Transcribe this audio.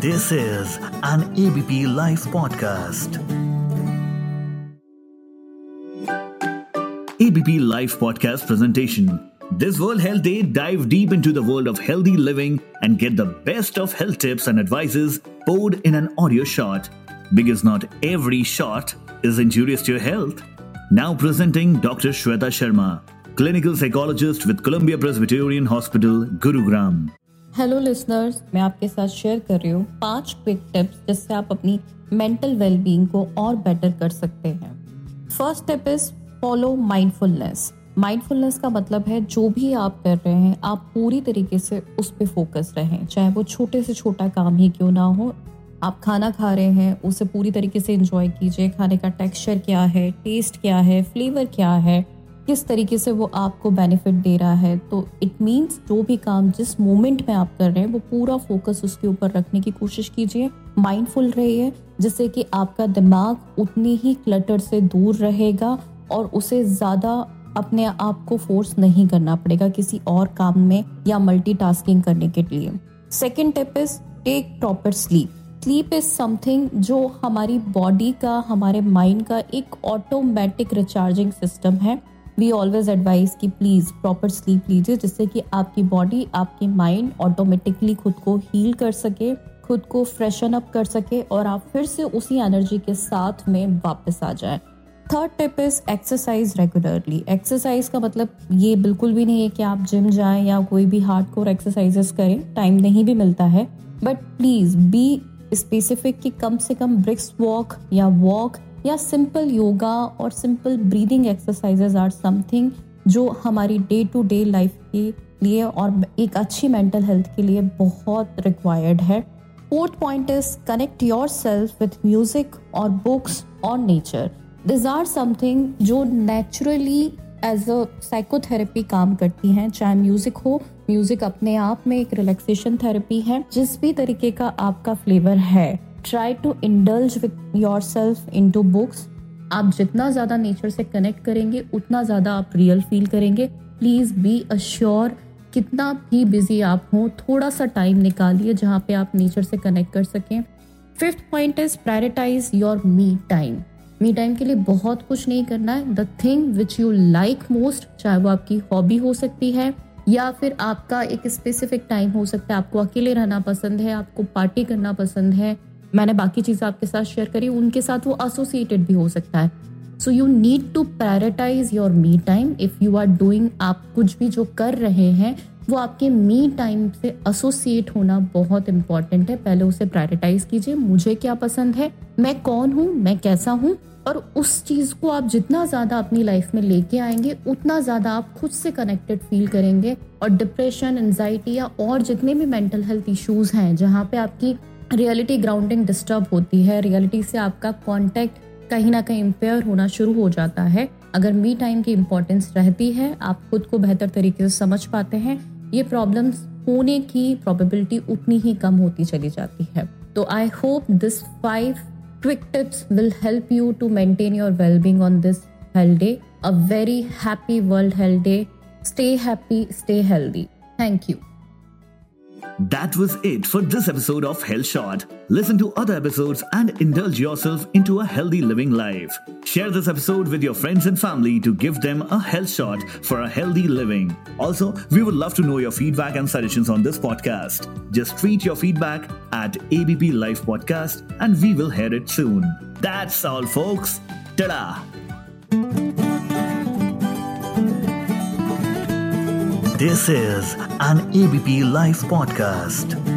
This is an ABP Life podcast. ABP Life podcast presentation. This World Health Day dive deep into the world of healthy living and get the best of health tips and advices poured in an audio shot. Because not every shot is injurious to your health. Now presenting Dr. Shweta Sharma, clinical psychologist with Columbia Presbyterian Hospital, Gurugram. Hello listeners मैं आपके साथ share कर रही हूँ पाँच quick tips जिससे आप अपनी मेंटल वेलबींग को और बेटर कर सकते हैं। First tip is follow mindfulness mindfulness का मतलब है जो भी आप कर रहे हैं, आप पूरी तरीके से उस पर फोकस रहें। चाहे वो छोटे से छोटा काम ही क्यों ना हो, आप खाना खा रहे हैं, उसे पूरी तरीके से इंजॉय कीजिए। खाने का टेक्सचर क्या है टेस्ट क्या है फ्लेवर क्या है किस तरीके से वो आपको बेनिफिट दे रहा है तो इट मीन्स जो भी काम जिस मोमेंट में आप कर रहे हैं, वो पूरा फोकस उसके ऊपर रखने की कोशिश कीजिए माइंडफुल रहिए, जिससे कि आपका दिमाग उतनी ही क्लटर से दूर रहेगा और उसे ज़्यादा अपने आप को फोर्स नहीं करना पड़ेगा किसी और काम में या मल्टीटास्किंग करने के लिए। Second tip is take proper sleep sleep is something जो हमारी बॉडी का, हमारे माइंड का एक ऑटोमेटिक रिचार्जिंग सिस्टम है। वी ऑलवेज एडवाइज कि प्लीज़ प्रॉपर स्लीप लीजिए, जिससे कि आपकी बॉडी आपकी माइंड ऑटोमेटिकली खुद को हील कर सके, खुद को फ्रेशन अप कर सके और आप फिर से उसी एनर्जी के साथ में वापस आ जाए। Third tip is exercise regularly exercise का मतलब ये बिल्कुल भी नहीं है कि आप जिम जाएँ या कोई भी हार्ड कोर एक्सरसाइजेस करें टाइम नहीं भी मिलता है। बट प्लीज़ बी स्पेसिफिक कि कम से कम ब्रिक्स वॉक या वॉक या सिंपल योगा और simple breathing exercises are something जो हमारी डे टू डे लाइफ के लिए और एक अच्छी मेंटल हेल्थ के लिए बहुत रिक्वायर्ड है। Fourth point is connect yourself with music और बुक्स और नेचर दिज आर समथिंग जो नेचुरली एज अ साइकोथेरेपी काम करती हैं। चाहे म्यूज़िक हो म्यूज़िक अपने आप में एक रिलैक्सेशन थेरेपी है। जिस भी तरीके का आपका फ्लेवर है। Try to indulge with yourself into books आप जितना ज़्यादा नेचर से कनेक्ट करेंगे, उतना ज़्यादा आप रियल फील करेंगे. प्लीज़ बी अश्योर कितना भी बिज़ी आप हो, थोड़ा सा टाइम निकालिए जहाँ पे आप नेचर से कनेक्ट कर सकें. Fifth point is prioritise your me time me time के लिए बहुत कुछ नहीं करना है. The thing which you like most चाहे वो आपकी हॉबी हो सकती है, या फिर आपका एक स्पेसिफिक टाइम हो सकता है. आपको अकेले रहना पसंद है, आपको पार्टी करना पसंद है मैंने बाकी चीज़ें आपके साथ शेयर करी, उनके साथ वो एसोसिएटेड भी हो सकता है। So you need to prioritise your me time if you are doing आप कुछ भी जो कर रहे हैं, वो आपके मी टाइम से एसोसिएट होना बहुत इंपॉर्टेंट है। पहले उसे प्रायोरिटाइज कीजिए, मुझे क्या पसंद है, मैं कौन हूँ, मैं कैसा हूँ, और उस चीज़ को आप जितना ज़्यादा अपनी लाइफ में लेके आएँगे, उतना ज़्यादा आप खुद से कनेक्टेड फील करेंगे। और डिप्रेशन एंजाइटी या और जितने भी मेंटल हेल्थ इश्यूज़ हैं, जहाँ पे आपकी रियलिटी ग्राउंडिंग डिस्टर्ब होती है, रियलिटी से आपका कॉन्टेक्ट कहीं ना कहीं इम्पेयर होना शुरू हो जाता है। अगर मी टाइम की इम्पोर्टेंस रहती है, आप खुद को बेहतर तरीके से समझ पाते हैं, ये प्रॉब्लम्स होने की प्रोबेबिलिटी उतनी ही कम होती चली जाती है। तो I hope this five quick tips will help you to maintain your wellbeing on this health day a very happy world health day stay happy stay healthy thank you That was it for this episode of Health Shot. Listen to other episodes and indulge yourself into a healthy living life. Share this episode with your friends and family to give them a health shot for a healthy living. Also, we would love to know your feedback and suggestions on this podcast. Just tweet your feedback at ABP Life Podcast and we will hear it soon. That's all, folks. Ta-da! This is an ABP Life podcast.